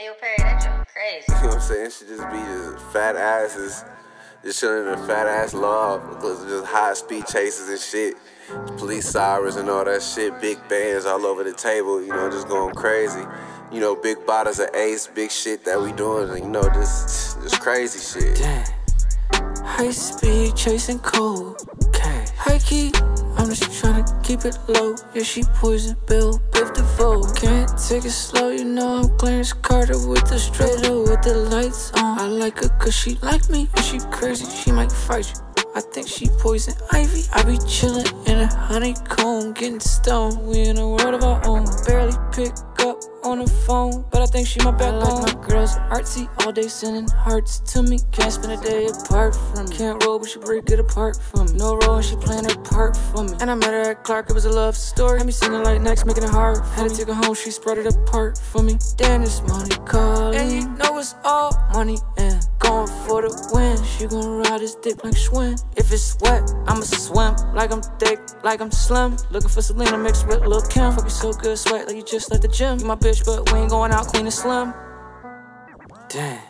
Hey, yo, Perry, that joke crazy. You know what I'm saying? She just be just fat asses, just chilling in a fat ass love, because just high speed chases and shit. Police sirens and all that shit, big bands all over the table, you know, just going crazy. You know, big bottles of ace, big shit that we doing, you know, just, just crazy shit. Damn. High speed chasing cold. Okay. High key, I'm just trying to keep it low. Yeah, she poison Bell, Biv DeVoe. Can't take it slow, you know I'm Clarence Carter with the straighter with the lights on. I like her cause she like me, and she crazy, she might fight you. I think she poison ivy. I be chillin' in a honeycomb, getting stoned. We in a world of our own. Barely pick up on the phone, but I think she my backbone. Like my girls artsy, all day sending hearts to me. Can't spend a day apart from me. Can't roll, but she break it apart from me. No role, and she playing her part for me. And I met her at Clark, it was a love story. Had me singing like next, making it hard. Had to take her home, she spread it apart for me. Damn, this money calling. And you know it's all money and going for the win. She gon' ride this dick like Schwinn. If it's wet, I'ma swim like I'm thick, like I'm slim. Looking for Selena mixed with Lil Kim. Fuck you so good, sweat like you just left the gym. You my bitch, but we ain't going out clean and slim. Damn.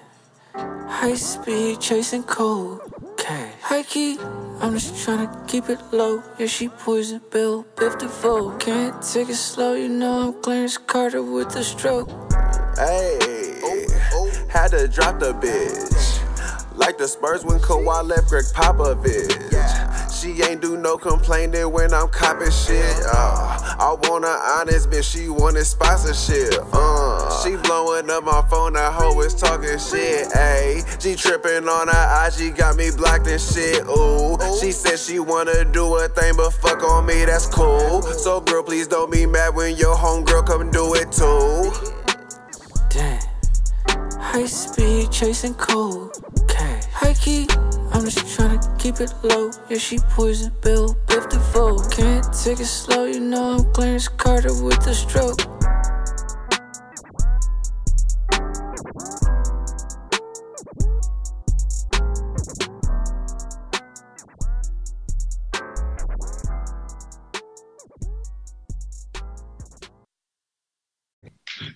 High speed chasing cold. Okay. High key, I'm just tryna keep it low. Yeah, she poison Bell, Biv DeVoe. Can't take it slow, you know I'm Clarence Carter with the stroke. Hey, oh, oh. had to drop the bitch. Like the Spurs when Kawhi left Gregg Popovich. She ain't do no complaining when I'm copping shit. Uh, I want an honest bitch, she wanted sponsorship. Uh, she blowing up my phone, that hoe is talking shit. Ayy, she tripping on her IG, got me blocked and shit. Ooh, she said she wanna do a thing, but fuck on me, that's cool. So girl, please don't be mad when your homegirl come do it too. Damn. High speed chasing cold. High key, I'm just trying to keep it low. Yeah, she poison Bell, Biv DeVoe. Can't take it slow, you know I'm Clarence Carter with the stroke.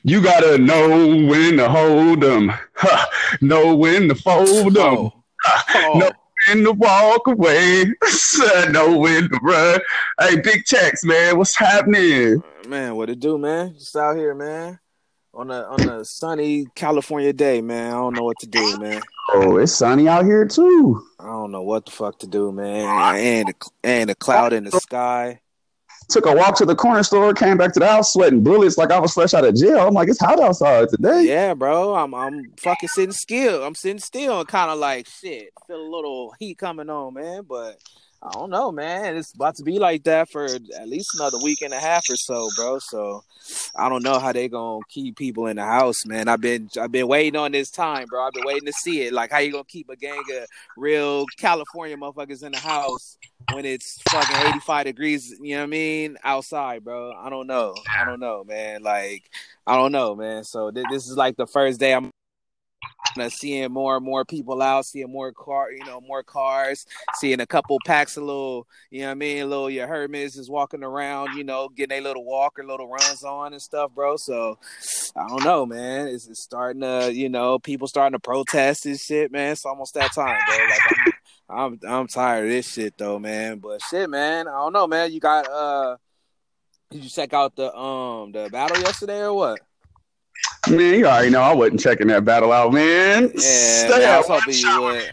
You gotta know when to hold them, huh. know when to fold them, Oh. know oh. when to walk away, know when to run. Hey, big checks, man. What's happening? Uh, man, what it do, man? Just out here, man. On a on a sunny California day, man. I don't know what to do, man. Oh, it's sunny out here too. I don't know what the fuck to do, man. And and a cloud in the sky. Took a walk to the corner store, came back to the house sweating bullets like I was fresh out of jail. I'm like, it's hot outside today. Yeah, bro. I'm I'm fucking sitting still. I'm sitting still and kind of like shit. Feel a little heat coming on, man. But I don't know, man. It's about to be like that for at least another week and a half or so, bro. So I don't know how they gonna keep people in the house, man. I've been I've been waiting on this time, bro. I've been waiting to see it. Like how you gonna keep a gang of real California motherfuckers in the house when it's fucking 85 degrees, you know what I mean, outside, bro. I don't know. I don't know, man. Like I don't know, man. So th- this is like the first day I'm uh, seeing more and more people out, seeing more car, you know, more cars, seeing a couple packs of little, you know what I mean, a little your Hermes is walking around, you know, getting a little walk or little runs on and stuff, bro. So I don't know, man. It's, it's starting to, you know, people starting to protest and shit, man. It's almost that time, bro. Like I'm, I'm, I'm tired of this shit though, man. But shit, man, I don't know, man. You got uh, did you check out the um the battle yesterday or what? Man, you already know I wasn't checking that battle out, man. Yeah, Stay I was hoping you shot, would.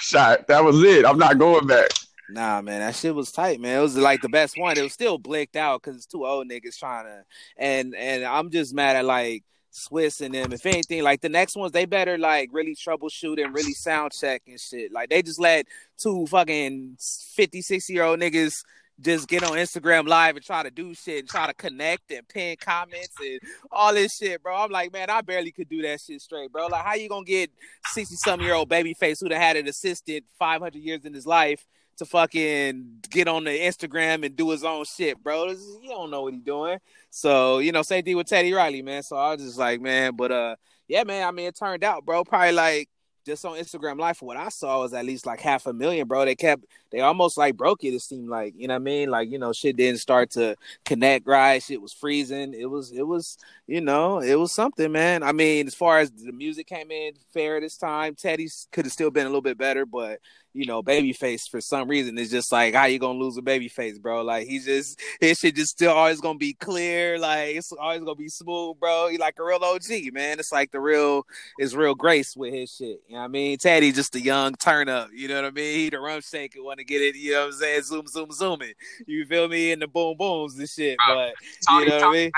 shot. That was it. I'm not going back. Nah, man, that shit was tight, man. It was like the best one. It was still blicked out because it's two old niggas trying to, and and I'm just mad at like Swizz and them. If anything, like the next ones, they better like really troubleshoot and really sound check and shit. Like they just let two fucking 50, 60 year old niggas just get on Instagram live and try to do shit and try to connect and pin comments and all this shit, bro. I'm like, man, I barely could do that shit straight, bro. Like, how you gonna get sixty some year old baby face who'd have had an assistant 500 years in his life to fucking get on the Instagram and do his own shit, bro? Is- you don't know what he doing. So, you know, same thing with Teddy Riley, man. So I was just like, man, but uh, yeah, man. I mean, it turned out, bro. Probably like just on Instagram Live, what I saw was at least like half a million, bro. They kept, they almost like broke it. It seemed like, you know what I mean? Like, you know, shit didn't start to connect right. Shit was freezing. It was, it was, you know, it was something, man. I mean, as far as the music came in fair this time, Teddy's could have still been a little bit better, but you know, babyface for some reason is just like how you gonna lose a babyface, bro? Like he's just his shit just still always gonna be clear, like it's always gonna be smooth, bro. He like a real OG, man. It's like the real is real grace with his shit. You know what I mean? Teddy just a young turn up, you know what I mean? He the rum shake and wanna get it, you know what I'm saying? Zoom, zoom, zooming. You feel me? In the boom booms and shit. But you know what I mean?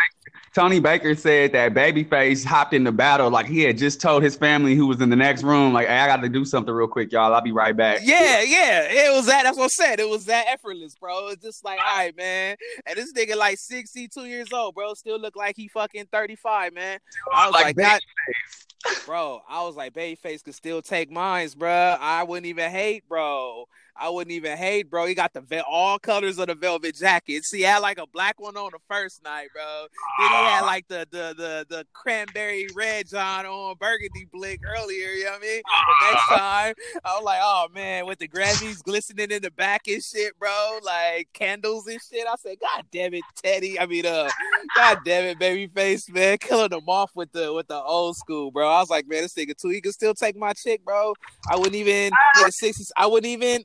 Tony Baker said that Babyface hopped in the battle like he had just told his family who was in the next room, like, hey, I got to do something real quick, y'all. I'll be right back. Yeah, yeah. It was that. That's what I said. It was that effortless, bro. It's just like, all right, man. And this nigga like 62 years old, bro. Still look like he fucking 35, man. I was like, like that. Bro, I was like, Babyface could still take mines, bro. I wouldn't even hate, bro. I wouldn't even hate, bro. He got the all colors of the velvet jacket. See, he had like a black one on the first night, bro. Then he had like the the the the cranberry red John on burgundy blick earlier. You know what I mean? The next time, I was like, oh man, with the Grammys glistening in the back and shit, bro, like candles and shit. I said, God damn it, Teddy. I mean, uh, God damn it, babyface, man, killing them off with the with the old school, bro. I was like, man, this nigga too. He could still take my chick, bro. I wouldn't even in the sixties. I wouldn't even,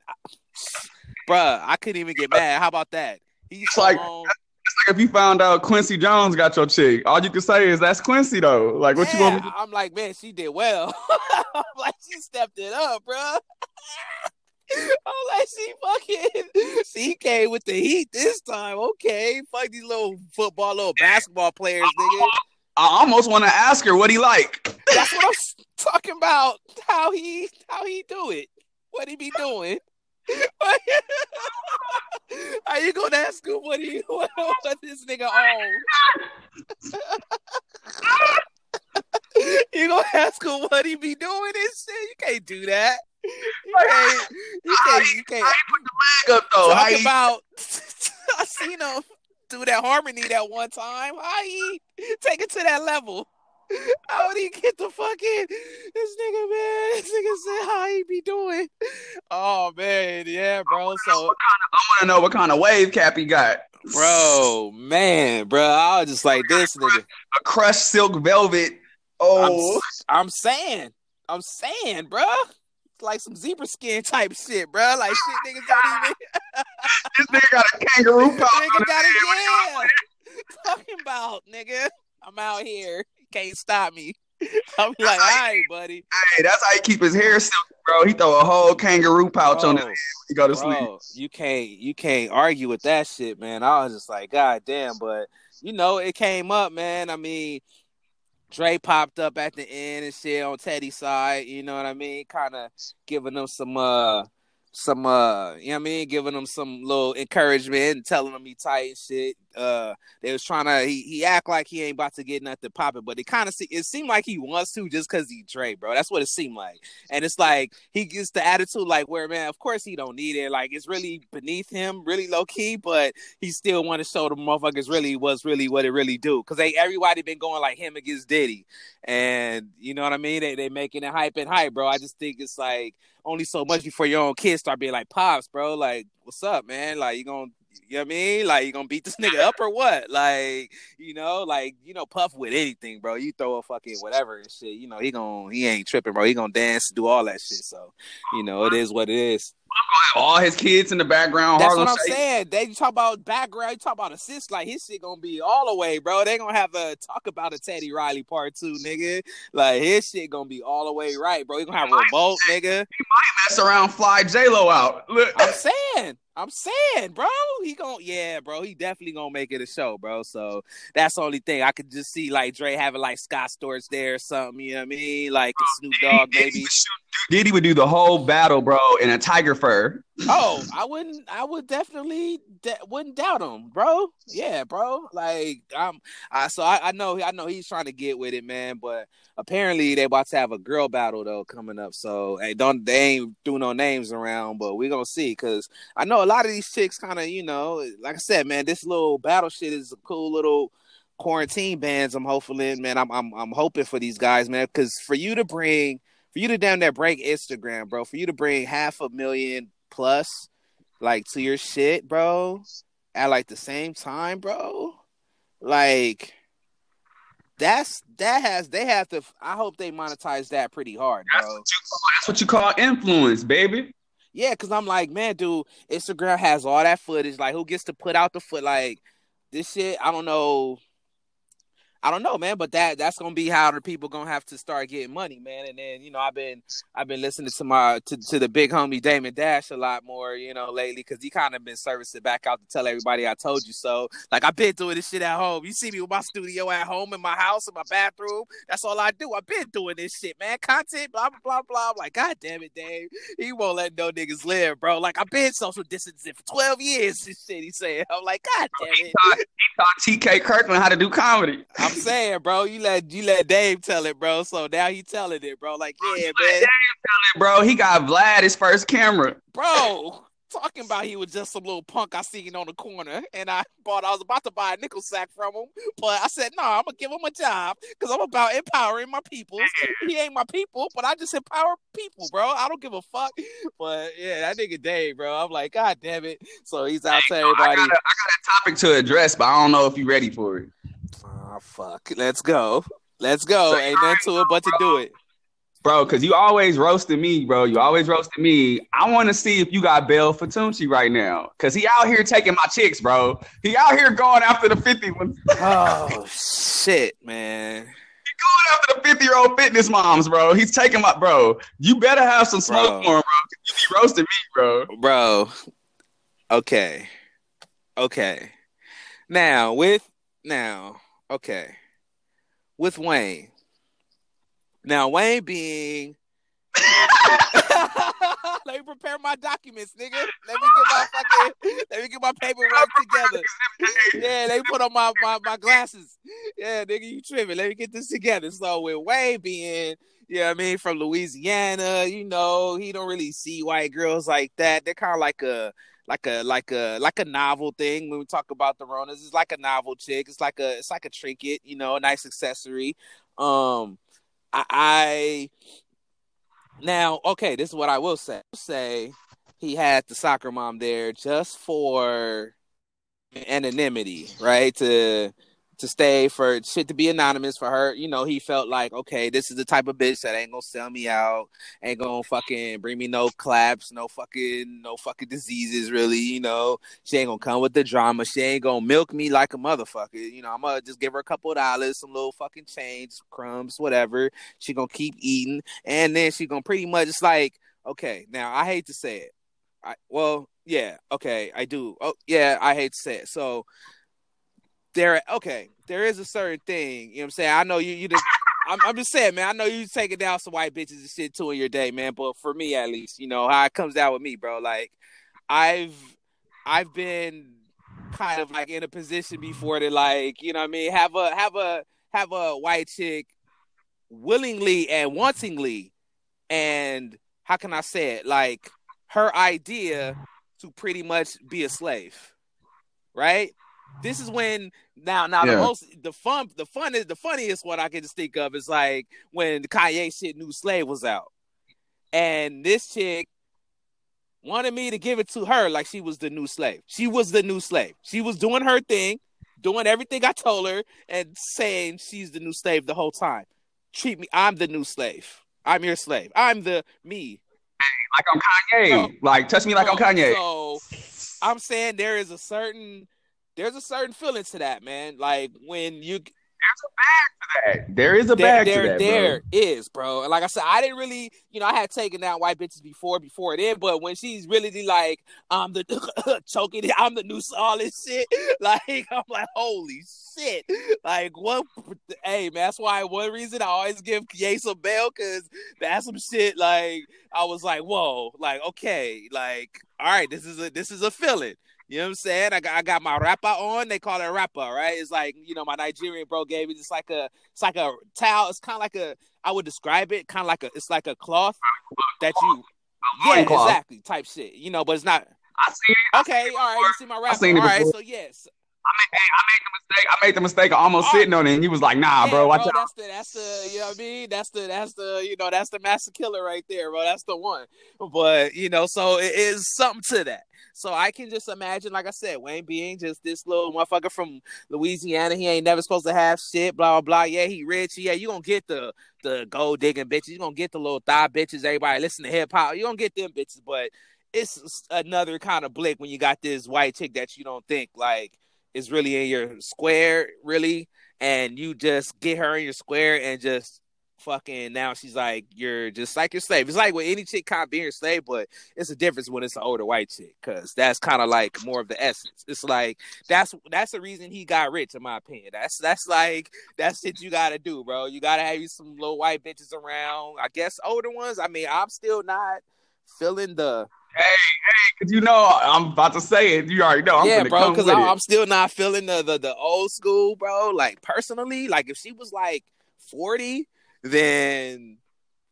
bruh. I couldn't even get mad. How about that? He's It's like- It's like if you found out Quincy Jones got your chick, all you can say is that's Quincy though. Like what you Yeah, want me to I'm like, man, she did well. I'm like, she stepped it up, bro. I'm like, she fucking, she came with the heat this time. Okay, fuck these little football, little basketball players, nigga. I almost want to ask her what he like. That's what I'm talking about. How he, how he do it? What he be doing? How you gonna ask him what he, what, what this nigga own? you gonna ask him what he be doing and shit? You can't do that. You can't. You can't. You can't. Leg up though. Talk he- about. I seen him do that harmony that one time. How he take it to that level? How would he get the fucking this nigga man? This nigga said how he be doing. Oh man, yeah, bro. So I want to know what kind of wave cap he got. bro, man, bro, I was just like this nigga. a crushed silk velvet. Oh. I'm, Oh, I'm saying, I'm saying, bro. It's like some zebra skin type shit, bro. Like shit, niggas don't even. this nigga got a kangaroo pouch nigga got it, yeah. Talking about, nigga. I'm out here. Can't stop me. I'm like, all right, buddy. Hey, that's how he keep his hair silky, bro. He throw a whole kangaroo pouch on his head when he go to sleep. you can't you can't argue with that shit, man. I was just like, God damn, but you know, it came up, man. I mean, Dre popped up at the end and shit on Teddy's side, you know what I mean? Kind of giving them some uh some uh you know what I mean, giving him some little encouragement and telling him he tight and shit. Uh they was trying to he, he act like he ain't about to get nothing popping, but it kind of see it seemed like he wants to just cause he Dre, bro. That's what it seemed like. And it's like he gets the attitude like where man, of course he don't need it. Like it's really beneath him, really low key, but he still want to show the motherfuckers really was really what it really do. Cause they everybody been going like him against Diddy. And you know what I mean? They they making it hype and hype, bro. I just think it's like only so much before your own kids start being like, Pops, bro, like, what's up, man? Like you gonna you know what I mean? Like you gonna beat this nigga up or what? Like, you know, like, you know, Puff with anything, bro. You throw a fucking whatever and shit, you know, he gonna he ain't tripping, bro. He gonna dance, do all that shit. So, you know, it is what it is. All his kids in the background. That's Harlem what I'm Shake. saying. They talk about background, you talk about assist, like his shit gonna be all the way, bro. They gonna have a talk about a Teddy Riley part two, nigga. Like his shit gonna be all the way right, bro. He gonna have a remote, nigga. He might mess around, fly J Lo out. Look, I'm saying, I'm saying, bro. He gon' yeah, bro. He definitely gonna make it a show, bro. So that's the only thing I could just see like Dre having like Scott Storch there or something. You know what I mean? Like a Snoop Dogg maybe. Diddy would do the whole battle, bro, in a tiger fur. Oh, I wouldn't. I would definitely de- wouldn't doubt him, bro. Yeah, bro. Like I'm. I so I, I know. I know he's trying to get with it, man. But apparently they about to have a girl battle though coming up. So hey, don't they ain't doing no names around, but we gonna see because I know a lot of these chicks kind of you know, like I said, man, this little battle shit is a cool little quarantine bands. I'm hopefully, man. I'm I'm I'm hoping for these guys, man, because for you to bring for you to damn that break Instagram, bro. For you to bring half a million plus, like to your shit, bro, at like the same time, bro. Like that's that has they have to. I hope they monetize that pretty hard, That's bro. what, you call, that's what you call influence, baby. Yeah, because I'm like, man, dude, Instagram has all that footage. Like, who gets to put out the foot? Like, this shit, I don't know. I don't know, man, but that that's gonna be how the people gonna have to start getting money, man. And then you know, I've been I've been listening to my to, to the big homie Damon Dash a lot more, you know, lately because he kind of been servicing back out to tell everybody I told you so. Like I've been doing this shit at home. You see me with my studio at home in my house in my bathroom. That's all I do. I've been doing this shit, man. Content, blah blah blah blah. I'm like, God damn it, Dave. He won't let no niggas live, bro. Like I've been social distancing for 12 years. This shit he saying. I'm like, God oh, damn it. He taught TK Kirkland how to do comedy. I'm saying, bro, you let you let Dave tell it, bro. So now he telling it, bro. Like, oh, yeah, man, Bro, he got Vlad his first camera. bro. Talking about he was just some little punk I seen on the corner, and I bought. I was about to buy a nickel sack from him, but I said, "No, I'm gonna give him a job because I'm about empowering my people. He ain't my people, but I just empower people, bro. I don't give a fuck." But yeah, that nigga Dave, bro. I'm like, God damn it. So he's out to I everybody. got, a, I got a topic to address, but I don't know if you're ready for it. Oh fuck. Let's go. Let's go. So Ain't nothing to it but to do it. Bro, because you always roasting me, bro. You always roasting me. I want to see if you got Bell for Tunchi right now. Because he out here taking my chicks, bro. He out here going after the 50 ones. Oh shit, man. He going after the 50 year old fitness moms, bro. He's taking my, bro. You better have some smoke Bro. for him, bro. 'cause You be roasting me, bro. Bro. Okay. Okay. Now with now, okay. With Wayne. Now Wayne being Let me prepare my documents, nigga. Let me get my fucking let me get my paperwork together. Yeah, they put on my, my, my glasses. Yeah, nigga, you tripping. Let me get this together. So with Wayne being, you know I mean, from Louisiana, you know, he don't really see white girls like that. They're kind of like a like a like a like a novel thing when we talk about the Ronas. It's like a novel chick. It's like a it's like a trinket, you know, a nice accessory. Um I, I now okay, this is what I will say. Say he had the soccer mom there just for anonymity, right? To to stay for shit to be anonymous for her. You know, he felt like, okay, this is the type of bitch that ain't gonna sell me out, ain't gonna fucking bring me no claps, no fucking no fucking diseases, really. You know, she ain't gonna come with the drama. She ain't gonna milk me like a motherfucker. You know, I'm gonna just give her a couple of dollars, some little fucking change, crumbs, whatever. She gonna keep eating, and then she gonna pretty much just like, okay, now I hate to say it. I well, yeah, okay, I do. Oh, yeah, I hate to say it. So there, okay, there is a certain thing. You know what I'm saying? I know you. You just. I'm, I'm just saying, man. I know you taking down some white bitches and shit too in your day, man. But for me, at least, you know how it comes down with me, bro. Like, I've, I've been kind of like in a position before to like, you know, what I mean, have a have a have a white chick willingly and wantingly, and how can I say it? Like her idea to pretty much be a slave, right? This is when now now the most the fun the fun is the funniest one I can just think of is like when the Kanye shit new slave was out. And this chick wanted me to give it to her like she was the new slave. She was the new slave. She was doing her thing, doing everything I told her, and saying she's the new slave the whole time. Treat me, I'm the new slave. I'm your slave. I'm the me. Like I'm Kanye. Like, touch me like I'm Kanye. So I'm saying there is a certain there's a certain feeling to that, man. Like when you There is a there, bag to that. There is a bag there, that, there bro. is, bro. And like I said, I didn't really, you know, I had taken down white bitches before, before then, but when she's really like, I'm the choking, it, I'm the new all this shit. Like I'm like, holy shit! Like what? Hey man, that's why one reason I always give Ye some bail because that's some shit. Like I was like, whoa, like okay, like all right, this is a this is a feeling. You know what I'm saying? I got I got my rapper on. They call it rapper, right? It's like you know my Nigerian bro gave me just like a it's like a towel. It's kind of like a I would describe it kind of like a it's like a cloth that you yeah exactly type shit. You know, but it's not I see it. okay. All right, you see my rapper. seen All right, so yes, made, I made the mistake. I made the mistake of almost sitting on it, and you was like, "Nah, Yeah, bro, watch out." That's the that's the you know what I mean. That's the that's the you know that's the master killer right there, bro. That's the one. But you know, so it is something to that. So I can just imagine, like I said, Wayne being just this little motherfucker from Louisiana. He ain't never supposed to have shit. Blah blah blah. Yeah, he rich. Yeah, you gonna get the the gold digging bitches. You gonna get the little thigh bitches. Everybody listen to hip hop. You gonna get them bitches, but it's another kind of blick when you got this white chick that you don't think like is really in your square, really, and you just get her in your square and just fucking now she's like you're just like your slave. It's like with any chick kind of being your slave, but it's a difference when it's an older white chick because that's kind of like more of the essence. It's like that's that's the reason he got rich, in my opinion. That's that's like that's shit you gotta do, bro. You gotta have you some little white bitches around. I guess older ones. I mean, I'm still not feeling the Cause you know I'm about to say it. You already know. I'm yeah, gonna bro. come Because with it. I'm still not feeling the, the the old school, bro. Like personally, like if she was like 40, then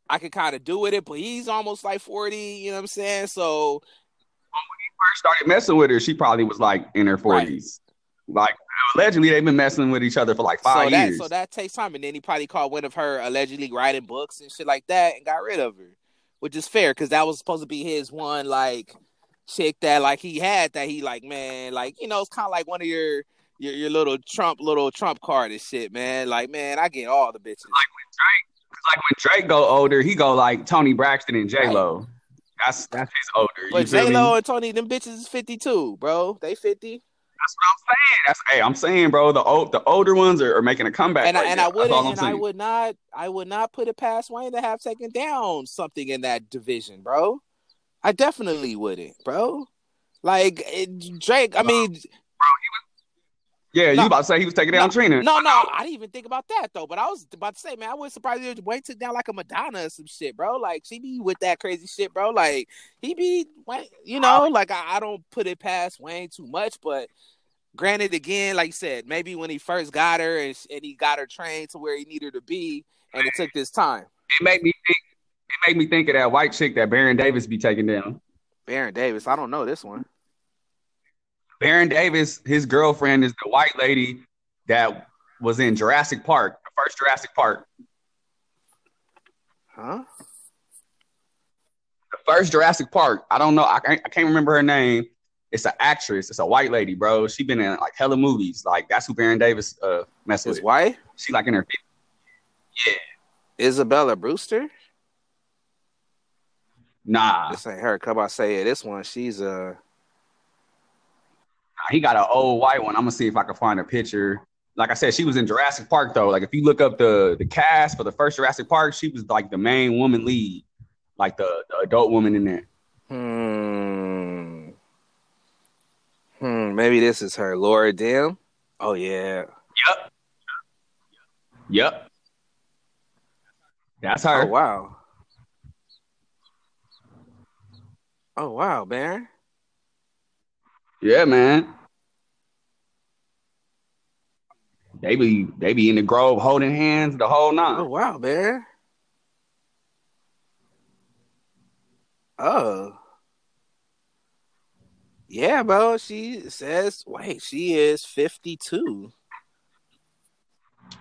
I could kind of do with it. But he's almost like 40. You know what I'm saying? So when he first started messing with her, she probably was like in her Right. forties. Like allegedly, they've been messing with each other for like five so that years. so that takes time, and then he probably caught one of her allegedly writing books and shit like that, and got rid of her, which is fair because that was supposed to be his one like chick that like he had that he like man like you know it's kind of like one of your your your little Trump little Trump card and shit, man. Like man, I get all the bitches. like when Drake, like when Drake go older, he go like Toni Braxton and J Lo. That's that's his older. But J Lo and Toni, them bitches is fifty two, bro. They fifty, That's what I'm saying. That's hey, I'm saying, bro. The old, the older ones are, are making a comeback. and I, right and. I wouldn't, all I'm and I would not, I would not put it past Wayne to have taken down something in that division, bro. I definitely wouldn't, bro. Like Drake, I mean, Yeah, No. you about to say he was taking down Trina? no, no, I didn't even think about that though. But I was about to say, man, I wouldn't surprise you if Wayne took down like a Madonna or some shit, bro. Like she be with that crazy shit, bro. Like he be, you know, like I, I don't put it past Wayne too much, but granted, again, like you said, maybe when he first got her and, and he got her trained to where he needed her to be, and it took this time. It made me think. It made me think of that white chick that Baron Davis be taking down. Baron Davis, I don't know this one. Baron Davis, his girlfriend is the white lady that was in Jurassic Park, the first Jurassic Park. Huh? The first Jurassic Park. I don't know. I can't, I can't remember her name. It's an actress. It's a white lady, bro. She been in like hella movies. Like that's who Baron Davis uh messed His with. wife, She like in her. Yeah. Isabella Brewster. Nah, This ain't her. Come on, say it. This one, she's uh he got an old white one. I'm gonna see if I can find a picture. Like I said, she was in Jurassic Park though. Like if you look up the the cast for the first Jurassic Park, she was like the main woman lead, like the, the adult woman in there. hmm. Hmm, maybe this is her. Laura Dern. Oh yeah. Yep. Yep. That's her. Oh wow. Oh wow, Baron. Yeah, man. They be they be in the grove holding hands the whole night. Oh wow, man. Oh. Yeah, bro. She says, wait, she is 52.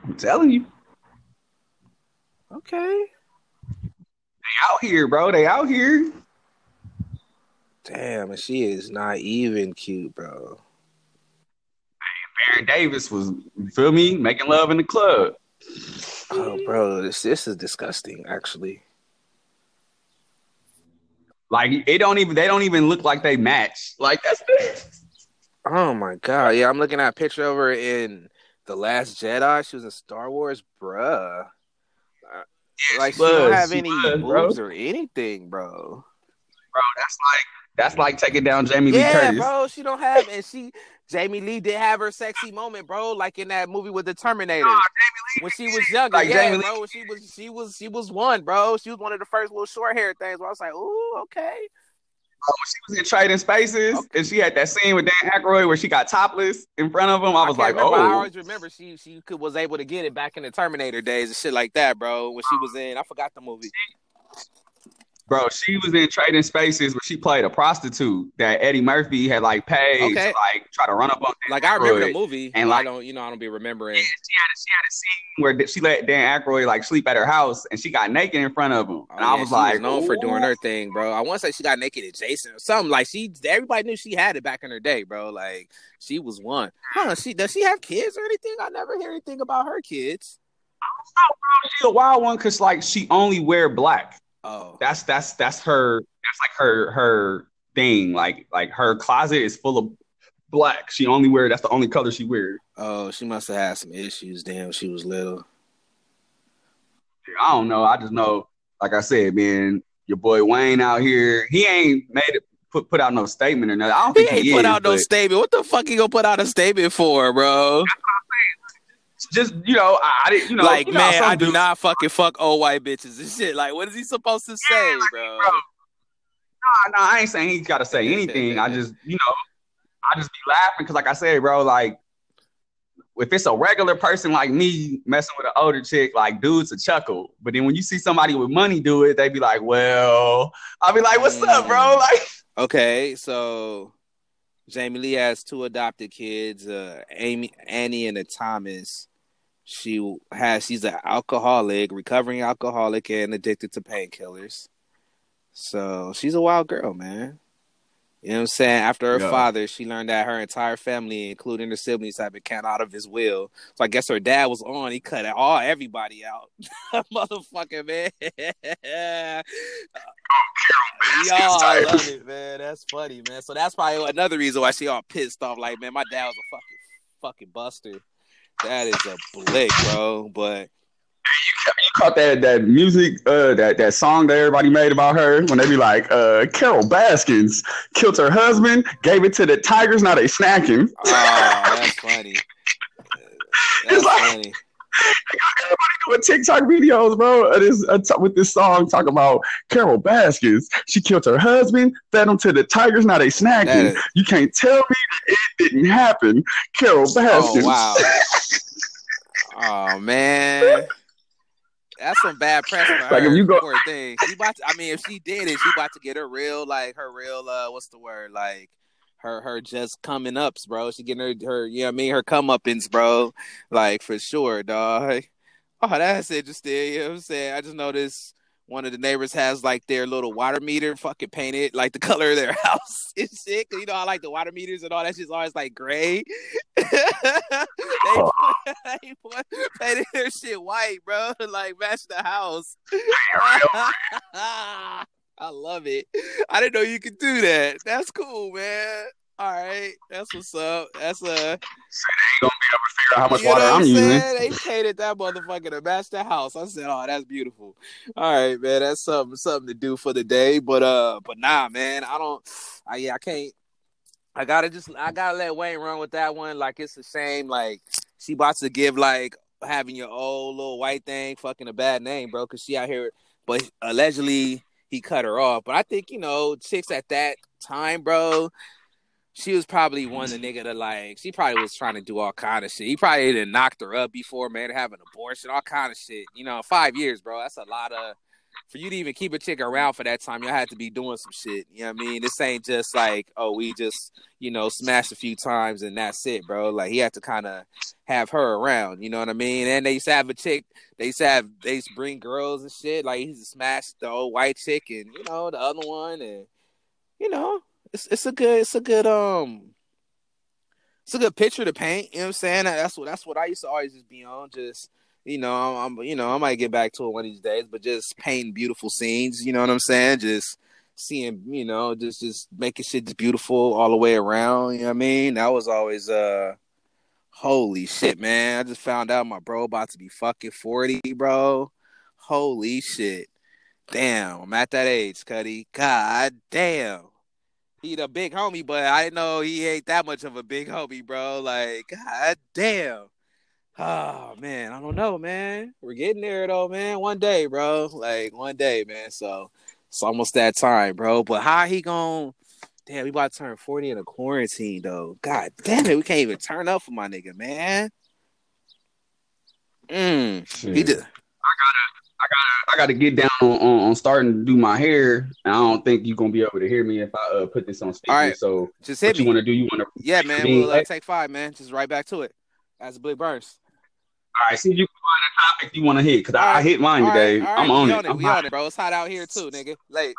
I'm telling you, Okay. they out here, bro. They out here. Damn, she is not even cute, bro. Baron Davis was, feel me, making love in the club. Oh, bro, this this is disgusting. Actually, Like it don't even they don't even look like they match. Like that's oh my god, yeah, I'm looking at a picture of her in the Last Jedi. She was in Star Wars, bruh. Like she don't have she any was, bro. boobs or anything, bro. bro. That's like that's like taking down Jamie Lee Yeah, Curtis. bro, she don't have, and she Jamie Lee did have her sexy moment, bro, like in that movie with the Terminator. Nah, when she was younger, Like, yeah, Jamie Lee- bro. when She was she was she was one, bro. She was one of the first little short hair things. Where I was like, ooh, okay. Oh, when she was in Trading Places and she had that scene with Dan Aykroyd where she got topless in front of him, I was like, can't remember. I oh, always remember she she could, was able to get it back in the Terminator days and shit like that, bro. When she was in, I forgot the movie. Bro, she was in Trading Places where she played a prostitute that Eddie Murphy had like paid Okay. to like try to run up on. Like I remember the movie, And, like- I don't, you know, I don't be remembering. Yeah, she had a, she had a scene where she let Dan Aykroyd like sleep at her house, and she got naked in front of him. And Oh, I was she like, known for doing her thing, bro. I want to say she got naked at Jason or something. Like she, everybody knew she had it back in her day, bro. Like she was one. Huh? She does she have kids or anything? I never hear anything about her kids. i don't a wild one because like she only wear black. Oh, That's that's that's her. That's like her her thing. Like like her closet is full of black. She only wear. That's the only color she wears. oh, she must have had some issues. Damn, she was little. I don't know. I just know, like I said, man, your boy Wayne out here. He ain't made it put put out no statement or nothing. I don't He think ain't he put is, out no statement. What the fuck he gonna put out a statement for, bro? Just you know, I, I didn't. You know, like, you know man, I do dudes- not fucking fuck old white bitches and shit. Like, what is he supposed to say, bro? Nah, nah, I ain't saying he's got to say anything. I just, you know, I just be laughing because, like I said, bro, like if it's a regular person like me messing with an older chick, like dudes a chuckle. But then when you see somebody with money do it, they be like, well, I'll be like, what's up, bro? Mm. Like, Okay, so Jamie Lee has two adopted kids, uh, Amy, Annie, and a Thomas. She has she's an alcoholic, recovering alcoholic, and addicted to painkillers. So she's a wild girl, man. You know what I'm saying? After her Yeah. father, she learned that her entire family, including her siblings, had been cut out of his will. So I guess her dad was on. He cut all everybody out. Motherfucker, man. Yo, I love it, man. That's funny, man. So that's probably another reason why she all pissed off. Like, man, my dad was a fucking fucking buster. That is a blick, bro. But you caught that that music, uh, that that song that everybody made about her when they be like, uh, Carole Baskins killed her husband, gave it to the tigers, now they snacking. oh, that's funny. That's It's like- funny. Everybody doing TikTok videos, bro. this, uh, t- with this song talking about Carole Baskins. She killed her husband, fed him to the tigers. Now they snacking. Is- You can't tell me that it didn't happen. Carole Baskins. Oh wow. oh man. That's some bad press for her. Like, if you go- poor thing. She about to, I mean, if she did it, she about to get her real, like her real, uh, what's the word, like her her just coming ups, bro. She getting her her, you know what I mean, her come uppins, bro. Like for sure, dog. Oh, that's interesting. You know what I'm saying? I just noticed one of the neighbors has like their little water meter fucking painted like the color of their house and shit. 'Cause you know, I like the water meters and all that shit's always like gray. they, they painted their shit white, bro, like match the house. I love it. I didn't know you could do that. That's cool, man. All right, that's what's up. That's a. uh, Figure out how much you know water I'm using. They painted that motherfucker to match the house. I said, "Oh, that's beautiful." All right, man, that's something something to do for the day. But uh, but nah, man, I don't. I yeah, I can't. I gotta just I gotta let Wayne run with that one. Like it's a shame. Like she about to give like having your old little white thing fucking a bad name, bro. Cause she out here, but allegedly he cut her off. But I think you know chicks at that time, bro. She was probably one of the nigga that like she probably was trying to do all kind of shit. He probably done knocked her up before, man, have an abortion, all kind of shit. You know, five years, bro. That's a lot of for you to even keep a chick around for that time. Y'all had to be doing some shit. You know what I mean? This ain't just like oh we just you know smashed a few times and that's it, bro. Like he had to kind of have her around. You know what I mean? And they used to have a chick. They used to have they used to bring girls and shit. Like he used smash the old white chick and you know the other one and you know it's it's a good it's a good um it's a good picture to paint. You know what I'm saying? That's what that's what I used to always just be on. Just you know, I'm, you know I might get back to it one of these days, but just painting beautiful scenes. You know what I'm saying? Just seeing you know just just making shit just beautiful all the way around. You know what I mean? That was always uh. Holy shit, man. I just found out my bro about to be fucking 40, bro. Holy shit. Damn, I'm at that age, Cuddy. God damn. He the big homie, but I didn't know he ain't that much of a big homie, bro. Like, god damn. Oh man, I don't know, man. We're getting there though, man. One day, bro. Like one day, man. So it's almost that time, bro. But how he gon' Damn, we about to turn 40 in a quarantine though. God damn it, we can't even turn up for my nigga, man. Mm. He Shit. just I got to I gotta get down on, on, on starting to do my hair. And I don't think you're gonna be able to hear me if I uh, put this on speaker. All right. So Just what hit you want to do? You want to? Yeah, man. me, We'll uh, like- take five, man. Just right back to it. As Blake Burns. All right. See if you can find a topic you want to hit because I, I hit mine All right, today. right, I'm on it. it. I'm We on it, bro. It's hot out here too, nigga. Late.